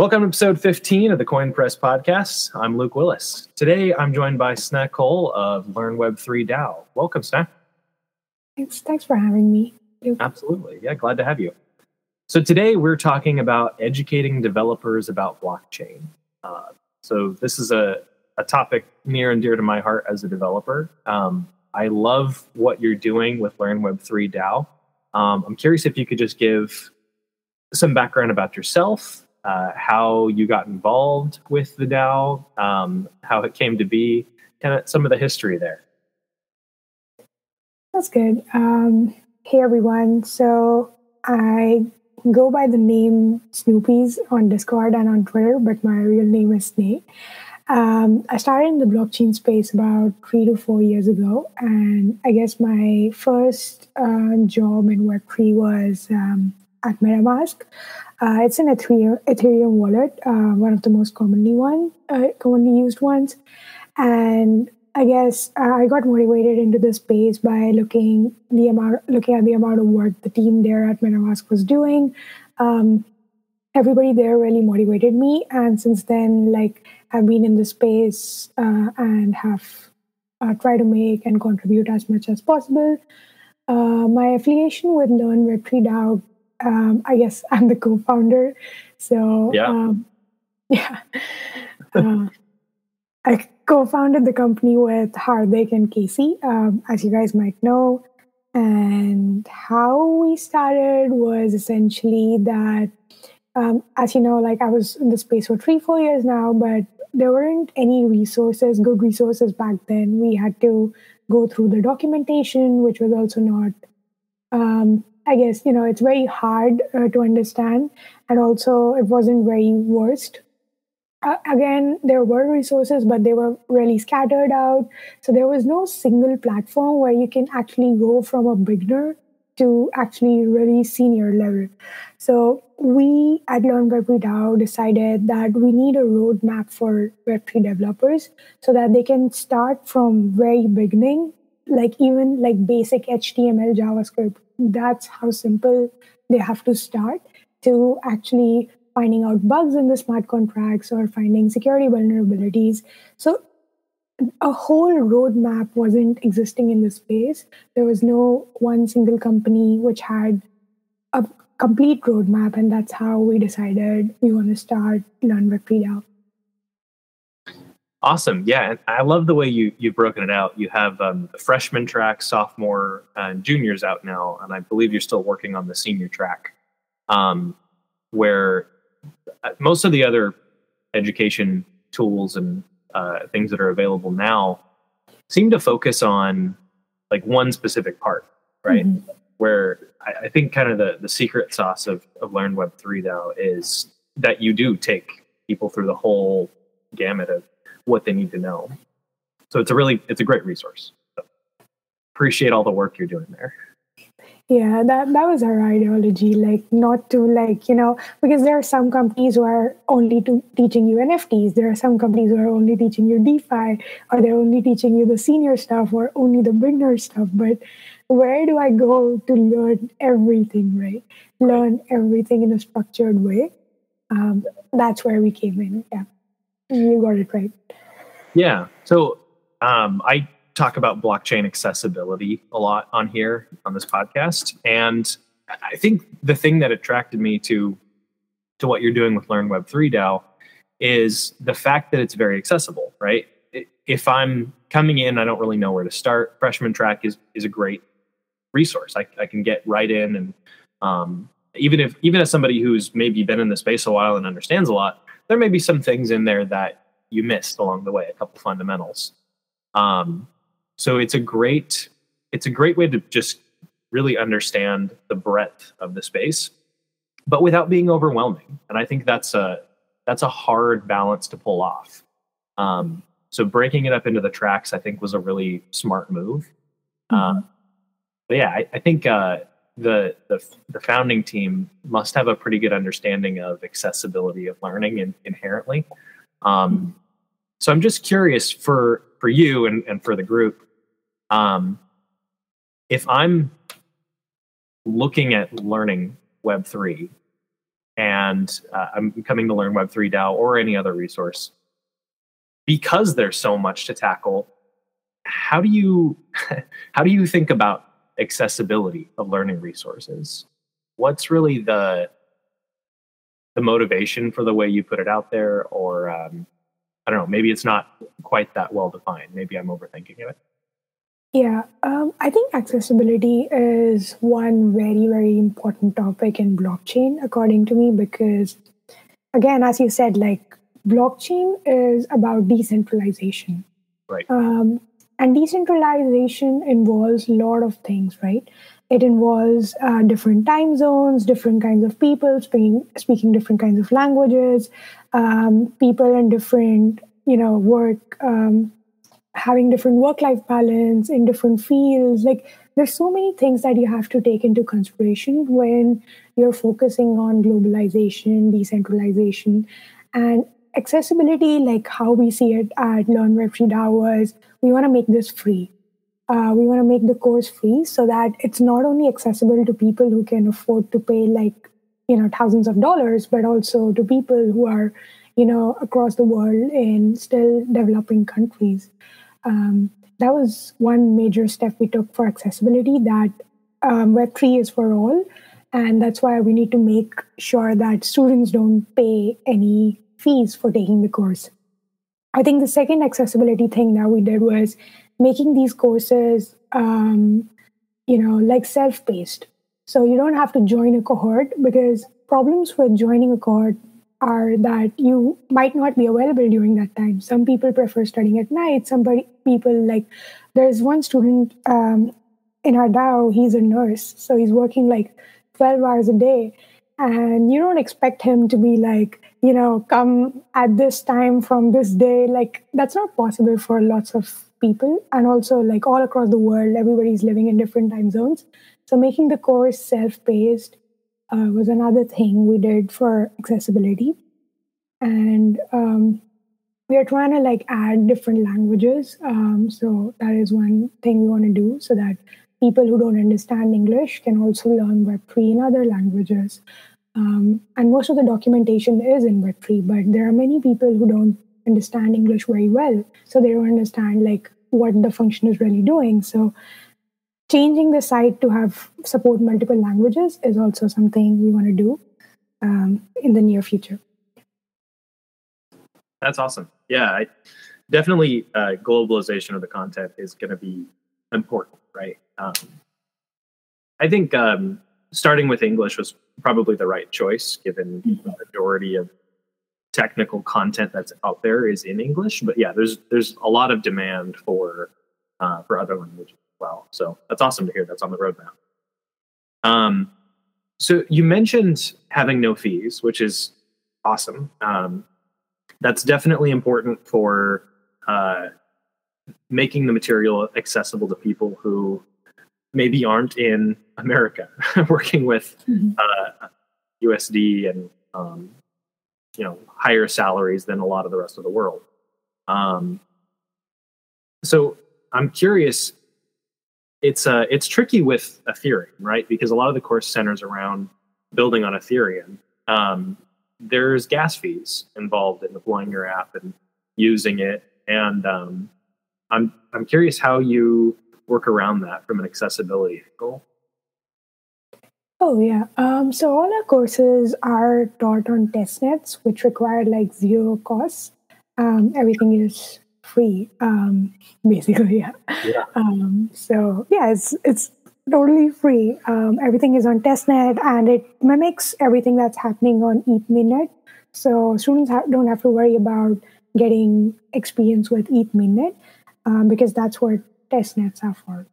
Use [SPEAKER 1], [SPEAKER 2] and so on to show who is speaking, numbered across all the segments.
[SPEAKER 1] Welcome to episode 15 of the Koin Press podcast. I'm Luke Willis. Today I'm joined by Sneh Koul of LearnWeb3 DAO. Welcome, Sneh.
[SPEAKER 2] Thanks, thanks for having me.
[SPEAKER 1] Absolutely. Yeah, glad to have you. So today we're talking about educating developers about blockchain. Uh, so this is a, a topic near and dear to my heart as a developer. Um, I love what you're doing with LearnWeb3 DAO. Um, I'm curious if you could just give some background about yourself, uh, how you got involved with the DAO, um, how it came to be, kind of some of the history there.
[SPEAKER 2] That's good. Um, hey everyone. So I go by the name Snoopies on Discord and on Twitter, but my real name is Sneh. Um, I started in the blockchain space about three to four years ago, and I guess my first uh, job in Web3 was um, at MetaMask. Uh, it's an Ethereum, wallet, uh, one of the most commonly one, uh, commonly used ones, and I guess uh, I got motivated into the space by looking the amount, looking at the amount of work the team there at MetaMask was doing. Um, everybody there really motivated me, and since then, like I've been in the space uh, and have uh, tried to make and contribute as much as possible. My affiliation with Learn Web3 DAO, um, I guess I'm the co-founder, so
[SPEAKER 1] yeah,
[SPEAKER 2] um, yeah. Uh, I co-founded the company with Hardik and Casey, um, as you guys might know. And how we started was essentially that, um, as you know, like I was in the space for three, four years now, but there weren't any resources, good resources back then. We had to go through the documentation, which was also not, um, I guess, you know, it's very hard uh, to understand. And also, it wasn't very versed uh, again, there were resources, but they were really scattered out. So there was no single platform where you can actually go from a beginner to actually really senior level. So we at Learn Web3 DAO decided that we need a roadmap for Web3 developers so that they can start from very beginning, like even like basic HTML, JavaScript. That's how simple they have to start to actually finding out bugs in the smart contracts or finding security vulnerabilities. So a whole roadmap wasn't existing in the space. There was no one single company which had a complete roadmap, and that's how we decided we want to start Learn Web3 DAO.
[SPEAKER 1] Awesome, yeah, and I love the way you you've broken it out. You have um, the freshman track, sophomore, and juniors out now, and I believe you're still working on the senior track, um, where most of the other education tools and uh, things that are available now seem to focus on like one specific part, right? Mm-hmm. Where I, I, think kind of the, the secret sauce of, of Learn Web 3 though is that you do take people through the whole gamut of what they need to know. So it's a really it's a great resource. So appreciate all the work you're doing there.
[SPEAKER 2] Yeah that that was our ideology like not to like you know because there are some companies who are only to teaching you nfts there are some companies who are only teaching you defi or they're only teaching you the senior stuff or only the beginner stuff. But where do i go to learn everything right? Learn everything in a structured way? Um, that's where we came in yeah you got it right
[SPEAKER 1] yeah so um, i talk about blockchain accessibility a lot on here on this podcast. And I think the thing that attracted me to to what you're doing with Learn Web 3 DAO is the fact that it's very accessible, right? If I'm coming in, I don't really know where to start. Freshman Track is is a great resource. I, I can get right in, and um, even if even as somebody who's maybe been in the space a while and understands a lot, there may be some things in there that you missed along the way, a couple fundamentals. Um, so it's a great it's a great way to just really understand the breadth of the space, but without being overwhelming. And I think that's a that's a hard balance to pull off. Um, so breaking it up into the tracks, I think, was a really smart move. Mm-hmm. Uh, but yeah, I, I think uh, the, the the founding team must have a pretty good understanding of accessibility of learning in, inherently. Um, so I'm just curious for for you and, and for the group, um, if I'm looking at learning Web3 and uh, I'm coming to learn Web3 DAO or any other resource, because there's so much to tackle, how do you how do you think about accessibility of learning resources? What's really the the motivation for the way you put it out there, or um, I don't know, maybe it's not quite that well defined. Maybe I'm overthinking it.
[SPEAKER 2] Yeah, um, I think accessibility is one very, very important topic in blockchain, according to me, because again, as you said, like blockchain is about decentralization.
[SPEAKER 1] Right.
[SPEAKER 2] Um, and decentralization involves a lot of things, right? It involves uh, different time zones, different kinds of people speaking speaking different kinds of languages, um, people in different you know work um, having different work life balance in different fields like there's so many things that you have to take into consideration when you're focusing on globalization decentralization and accessibility like how we see it at learn web3 was we want to make this free uh, we want to make the course free so that it's not only accessible to people who can afford to pay like you know thousands of dollars but also to people who are you know across the world in still developing countries um, that was one major step we took for accessibility that um, Web3 is for all. And that's why we need to make sure that students don't pay any fees for taking the course. I think the second accessibility thing that we did was making these courses, um, you know, like self paced. So you don't have to join a cohort because problems with joining a cohort are that you might not be available during that time. Some people prefer studying at night. Some people like there's one student um, in our DAO. He's a nurse, so he's working like twelve hours a day, and you don't expect him to be like you know come at this time from this day. Like that's not possible for lots of people, and also like all across the world, everybody's living in different time zones. So making the course self-paced uh, was another thing we did for accessibility. And um, we are trying to like add different languages. Um, so that is one thing we want to do so that people who don't understand English can also learn Web3 in other languages. Um, and most of the documentation is in Web3, but there are many people who don't understand English very well. So they don't understand like what the function is really doing. So changing the site to have support multiple languages is also something we want to do um, in the near future.
[SPEAKER 1] That's awesome. Yeah, I, definitely uh, globalization of the content is going to be important, right? Um, I think um, starting with English was probably the right choice, given mm-hmm. the majority of technical content that's out there is in English. But yeah, there's there's a lot of demand for uh, for other languages as well. So that's awesome to hear that's on the roadmap. Um, so you mentioned having no fees, which is awesome. Um, that's definitely important for uh, making the material accessible to people who maybe aren't in America, working with mm-hmm. uh, USD and um, you know higher salaries than a lot of the rest of the world. Um, so I'm curious it's uh, it's tricky with Ethereum, right? Because a lot of the course centers around building on Ethereum. Um, there's gas fees involved in deploying your app and using it, and um, I'm I'm curious how you work around that from an accessibility angle.
[SPEAKER 2] Oh yeah. Um, so all our courses are taught on testnets, which require like zero costs. Um, everything is free, um, basically. Yeah. yeah. Um, so yeah, it's it's totally free. Um, everything is on testnet, and it mimics everything that's happening on ETH mainnet. So students ha- don't have to worry about getting experience with ETH mainnet um, because that's what testnets are for.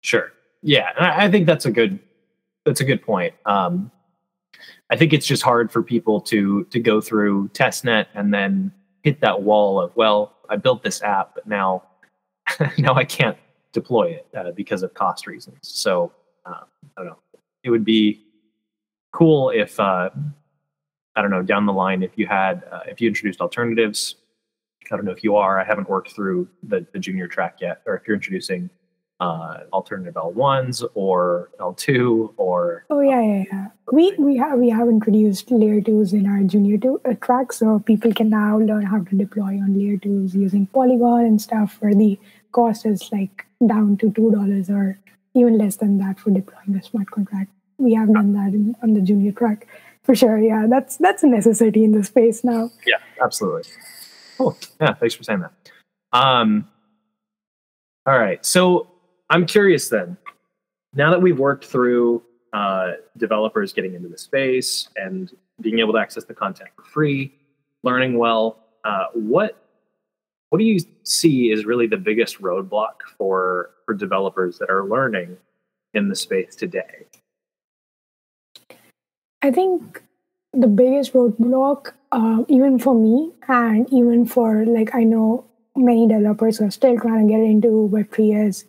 [SPEAKER 1] Sure. Yeah, I, I think that's a good that's a good point. Um, I think it's just hard for people to to go through testnet and then hit that wall of well I built this app, but now now I can't deploy it uh, because of cost reasons. So uh, I don't know. It would be cool if uh, I don't know down the line if you had uh, if you introduced alternatives. I don't know if you are. I haven't worked through the, the junior track yet, or if you're introducing uh, alternative L1s or L2 or
[SPEAKER 2] oh yeah yeah, yeah. we we have we have introduced layer twos in our junior two uh, track so people can now learn how to deploy on layer twos using Polygon and stuff where the cost is like down to two dollars or even less than that for deploying a smart contract. We have done that in, on the junior track for sure. Yeah, that's that's a necessity in the space now.
[SPEAKER 1] Yeah, absolutely. Cool. Yeah, thanks for saying that. Um, all right, so I'm curious then. Now that we've worked through uh, developers getting into the space and being able to access the content for free, learning well, uh, what what do you see is really the biggest roadblock for for developers that are learning in the space today?
[SPEAKER 2] I think the biggest roadblock, uh, even for me, and even for like I know many developers who are still trying to get into Web3 is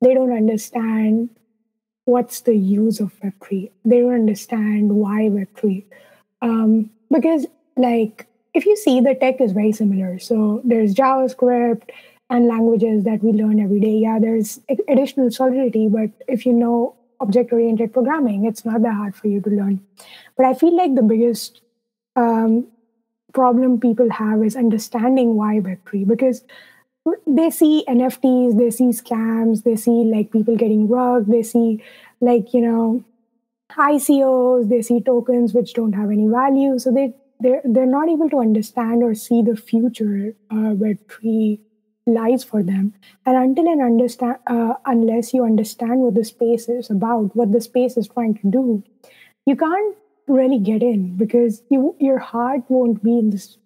[SPEAKER 2] they don't understand what's the use of Web3. They don't understand why Web3. Um, because like if you see the tech is very similar. So there's JavaScript and languages that we learn every day. Yeah, there's additional solidity, but if you know object oriented programming, it's not that hard for you to learn. But I feel like the biggest um, problem people have is understanding why Web3 because they see NFTs, they see scams, they see like people getting rugged, they see like, you know, ICOs, they see tokens which don't have any value. So they they're they're not able to understand or see the future uh, where Web3 lies for them. And until and understand, uh, unless you understand what the space is about, what the space is trying to do, you can't really get in because you your heart won't be in this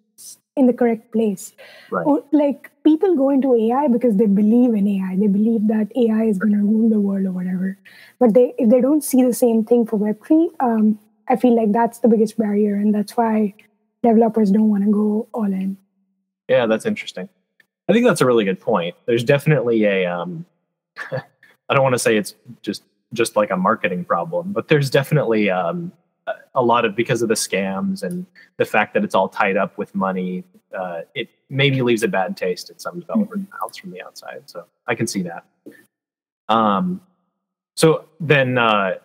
[SPEAKER 2] in the correct place. Right. Or, like people go into AI because they believe in AI. They believe that AI is going to rule the world or whatever. But they if they don't see the same thing for Web three, um, I feel like that's the biggest barrier, and that's why developers don't want to go all in.
[SPEAKER 1] Yeah, that's interesting. I think that's a really good point. There's definitely a um, I don't want to say it's just just like a marketing problem, but there's definitely um, a lot of because of the scams and the fact that it's all tied up with money. Uh, it maybe leaves a bad taste in some developers' mm-hmm. mouths from the outside. So I can see that. Um, so then uh,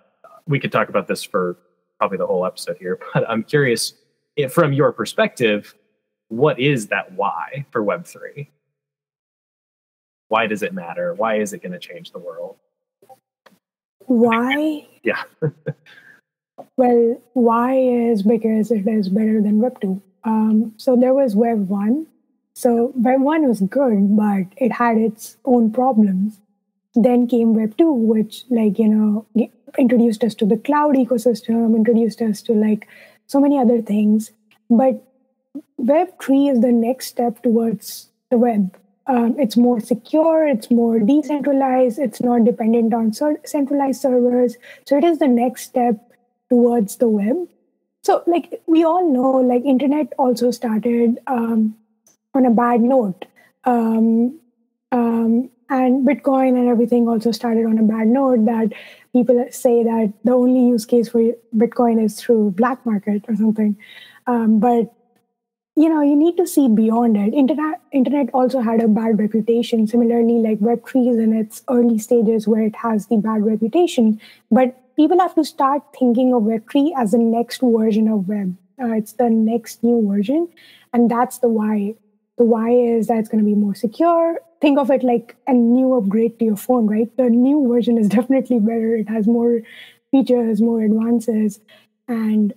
[SPEAKER 1] we could talk about this for probably the whole episode here, but I'm curious if, from your perspective, what is that why for Web3? Why does it matter? Why is it going to change the world?
[SPEAKER 2] Why?
[SPEAKER 1] Yeah.
[SPEAKER 2] well, why is because it is better than Web 2. Um, so there was Web 1. So Web 1 was good, but it had its own problems. Then came Web 2, which, like, you know, introduced us to the cloud ecosystem, introduced us to like so many other things. But Web3 is the next step towards the web. Um, it's more secure, it's more decentralized, it's not dependent on centralized servers. So it is the next step towards the web. So, like we all know, like internet also started um, on a bad note, um, um, and Bitcoin and everything also started on a bad note. That people say that the only use case for Bitcoin is through black market or something. Um, but you know, you need to see beyond it. Internet internet also had a bad reputation. Similarly, like Web three is in its early stages where it has the bad reputation. But people have to start thinking of Web three as the next version of Web. Uh, it's the next new version, and that's the why. The why is that it's going to be more secure think of it like a new upgrade to your phone, right? The new version is definitely better. It has more features, more advances. And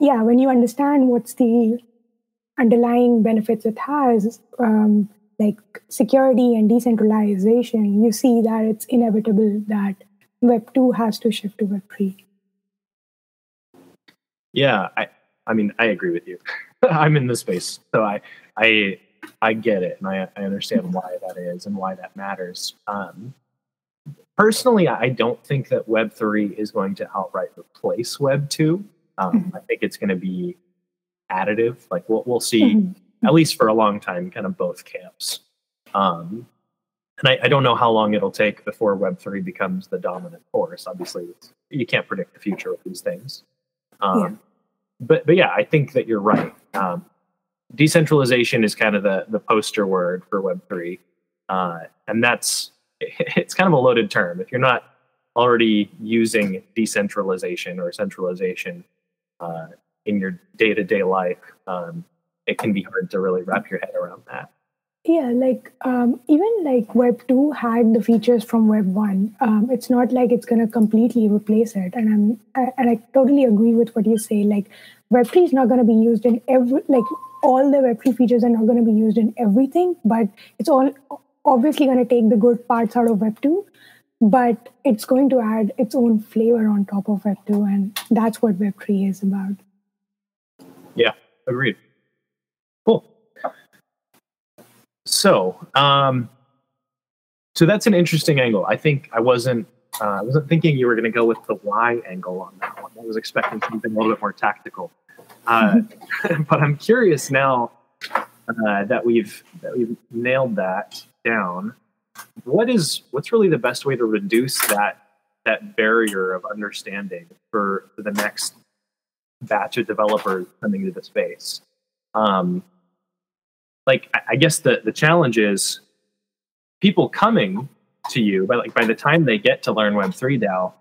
[SPEAKER 2] yeah, when you understand what's the underlying benefits it has, um, like security and decentralization, you see that it's inevitable that Web 2 has to shift to Web 3.
[SPEAKER 1] Yeah, I, I mean, I agree with you. I'm in the space, so I, I I get it, and I, I understand why that is and why that matters. Um, personally, I don't think that Web three is going to outright replace Web two. Um, mm-hmm. I think it's going to be additive. Like we'll we'll see mm-hmm. at least for a long time, kind of both camps. Um, and I, I, don't know how long it'll take before Web three becomes the dominant force. Obviously, you can't predict the future of these things. Um, yeah. But but yeah, I think that you're right. Um, decentralization is kind of the the poster word for Web three, uh, and that's it's kind of a loaded term. If you're not already using decentralization or centralization uh, in your day to day life, um, it can be hard to really wrap your head around that.
[SPEAKER 2] Yeah, like um, even like Web two had the features from Web one. Um, it's not like it's gonna completely replace it, and I'm I, and I totally agree with what you say. Like Web three is not gonna be used in every like all the Web three features are not gonna be used in everything, but it's all obviously gonna take the good parts out of Web two, but it's going to add its own flavor on top of Web two, and that's what Web three is about.
[SPEAKER 1] Yeah, agreed. Cool. So, um, so that's an interesting angle. I think I wasn't uh, I wasn't thinking you were going to go with the why angle on that one. I was expecting something a little bit more tactical. Uh, but I'm curious now uh, that we've that we've nailed that down. What is what's really the best way to reduce that that barrier of understanding for, for the next batch of developers coming to the space? Um, like I guess the the challenge is people coming to you, but like by the time they get to learn Web three DAO,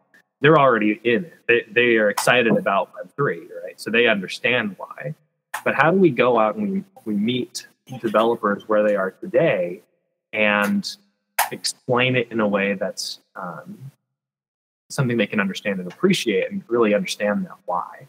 [SPEAKER 1] they're already in it. They they are excited about Web three, right? So they understand why. But how do we go out and we, we meet developers where they are today and explain it in a way that's um, something they can understand and appreciate and really understand that why?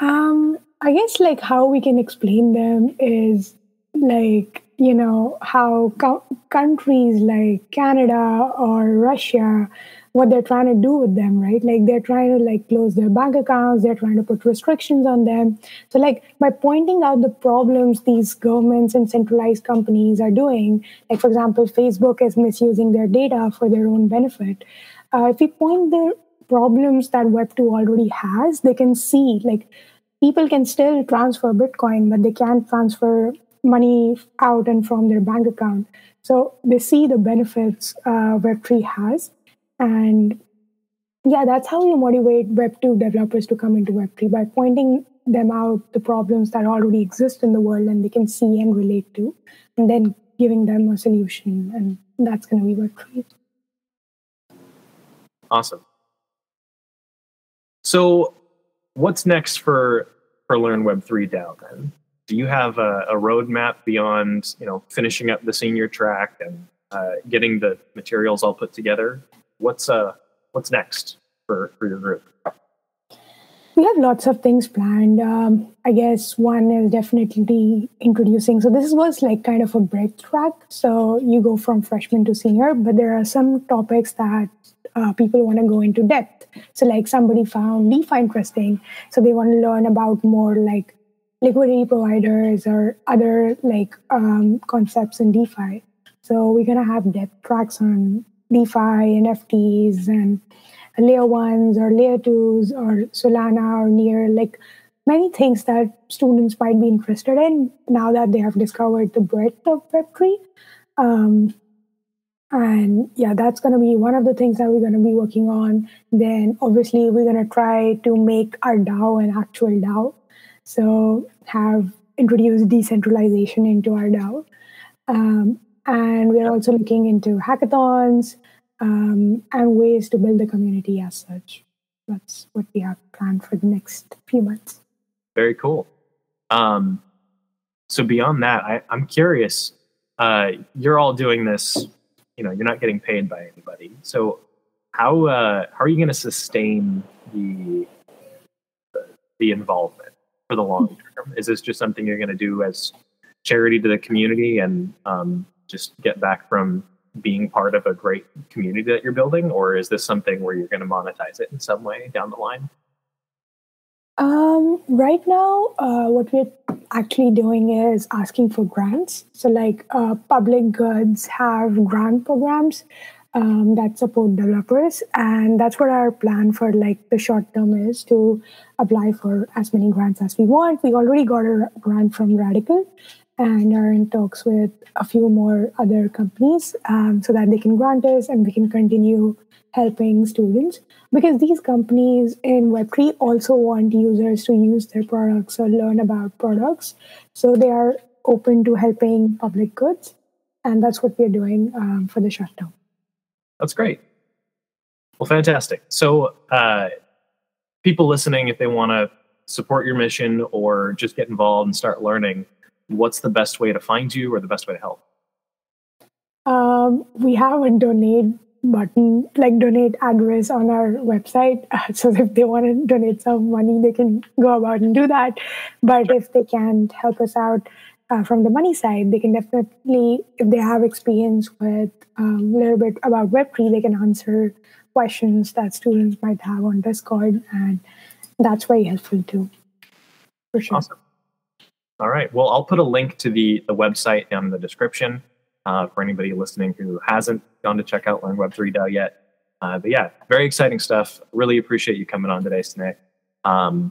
[SPEAKER 2] Um, I guess like how we can explain them is like you know how co- countries like Canada or Russia what they're trying to do with them right? Like they're trying to like close their bank accounts they're trying to put restrictions on them. So like by pointing out the problems these governments and centralized companies are doing like for example facebook is misusing their data for their own benefit uh, if we point the problems that web2 already has they can see like people can still transfer Bitcoin, but they can't transfer money out and from their bank account. So they see the benefits uh, Web3 has. And yeah, that's how you motivate Web2 developers to come into Web3 by pointing them out the problems that already exist in the world and they can see and relate to, and then giving them a solution. And that's going to be Web3.
[SPEAKER 1] Awesome. So what's next for for Learn Web three DAO then? Do you have a, a roadmap beyond you know finishing up the senior track and uh, getting the materials all put together? What's uh what's next for for your group?
[SPEAKER 2] We have lots of things planned. Um, I guess one is definitely introducing. So this was like kind of a break track. So you go from freshman to senior, but there are some topics that uh, people want to go into depth. So, like somebody found DeFi interesting, so they want to learn about more like liquidity providers or other like um, concepts in DeFi. So we're gonna have depth tracks on DeFi, NFTs, and layer ones or layer twos or Solana or Near, like many things that students might be interested in now that they have discovered the breadth of Web3. Um, and yeah, that's going to be one of the things that we're going to be working on. Then obviously, we're going to try to make our DAO an actual DAO. So, have introduced decentralization into our DAO. Um, and we're also looking into hackathons um, and ways to build the community as such. That's what we have planned for the next few months.
[SPEAKER 1] Very cool. Um, so, beyond that, I, I'm curious. Uh, you're all doing this you know you're not getting paid by anybody. So how uh, how are you going to sustain the the involvement for the long term? Is this just something you're going to do as charity to the community and um, just get back from being part of a great community that you're building, or is this something where you're going to monetize it in some way down the line?
[SPEAKER 2] Um, right now, uh, what we're actually doing is asking for grants. So, like uh, public goods have grant programs um, that support developers, and that's what our plan for like the short term is to apply for as many grants as we want. We already got a grant from Radicle and are in talks with a few more other companies um, so that they can grant us and we can continue helping students because these companies in Web3 also want users to use their products or learn about products. So they are open to helping public goods. and that's what we're doing um, for the shutdown.
[SPEAKER 1] That's great. Well, fantastic. So, uh, people listening, if they want to support your mission or just get involved and start learning, what's the best way to find you or the best way to help?
[SPEAKER 2] Um, we have a donate button, like donate address on our website. Uh, so if they want to donate some money, they can go about and do that. But if they can't help us out uh, from the money side, they can definitely, if they have experience with um, a little bit about Web3, they can answer questions that students might have on Discord. And that's very helpful too. For sure.
[SPEAKER 1] Awesome. All right. Well, I'll put a link to the, the website in the description uh, for anybody listening who hasn't gone to check out Learn Web3 DAO yet. Uh, but yeah, very exciting stuff. Really appreciate you coming on today, Sneh. Um,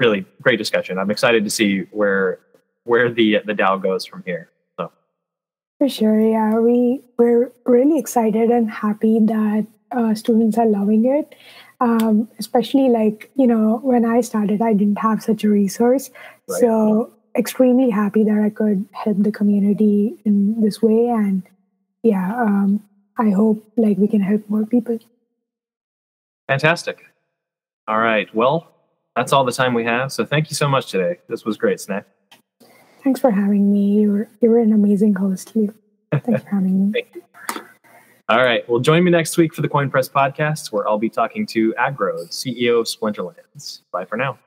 [SPEAKER 1] really great discussion. I'm excited to see where where the the DAO goes from here. So
[SPEAKER 2] for sure, yeah, we we're really excited and happy that uh, students are loving it. Um, especially like you know when I started, I didn't have such a resource, right. so extremely happy that I could help the community in this way. And yeah, um, I hope like we can help more people.
[SPEAKER 1] Fantastic. All right. Well, that's all the time we have. So thank you so much today. This was great, Sneh.
[SPEAKER 2] Thanks for having me. You were you were an amazing host. Thanks for having me.
[SPEAKER 1] All right. Well, join me next week for the Koin Press podcast, where I'll be talking to Agro, CEO of Splinterlands. Bye for now.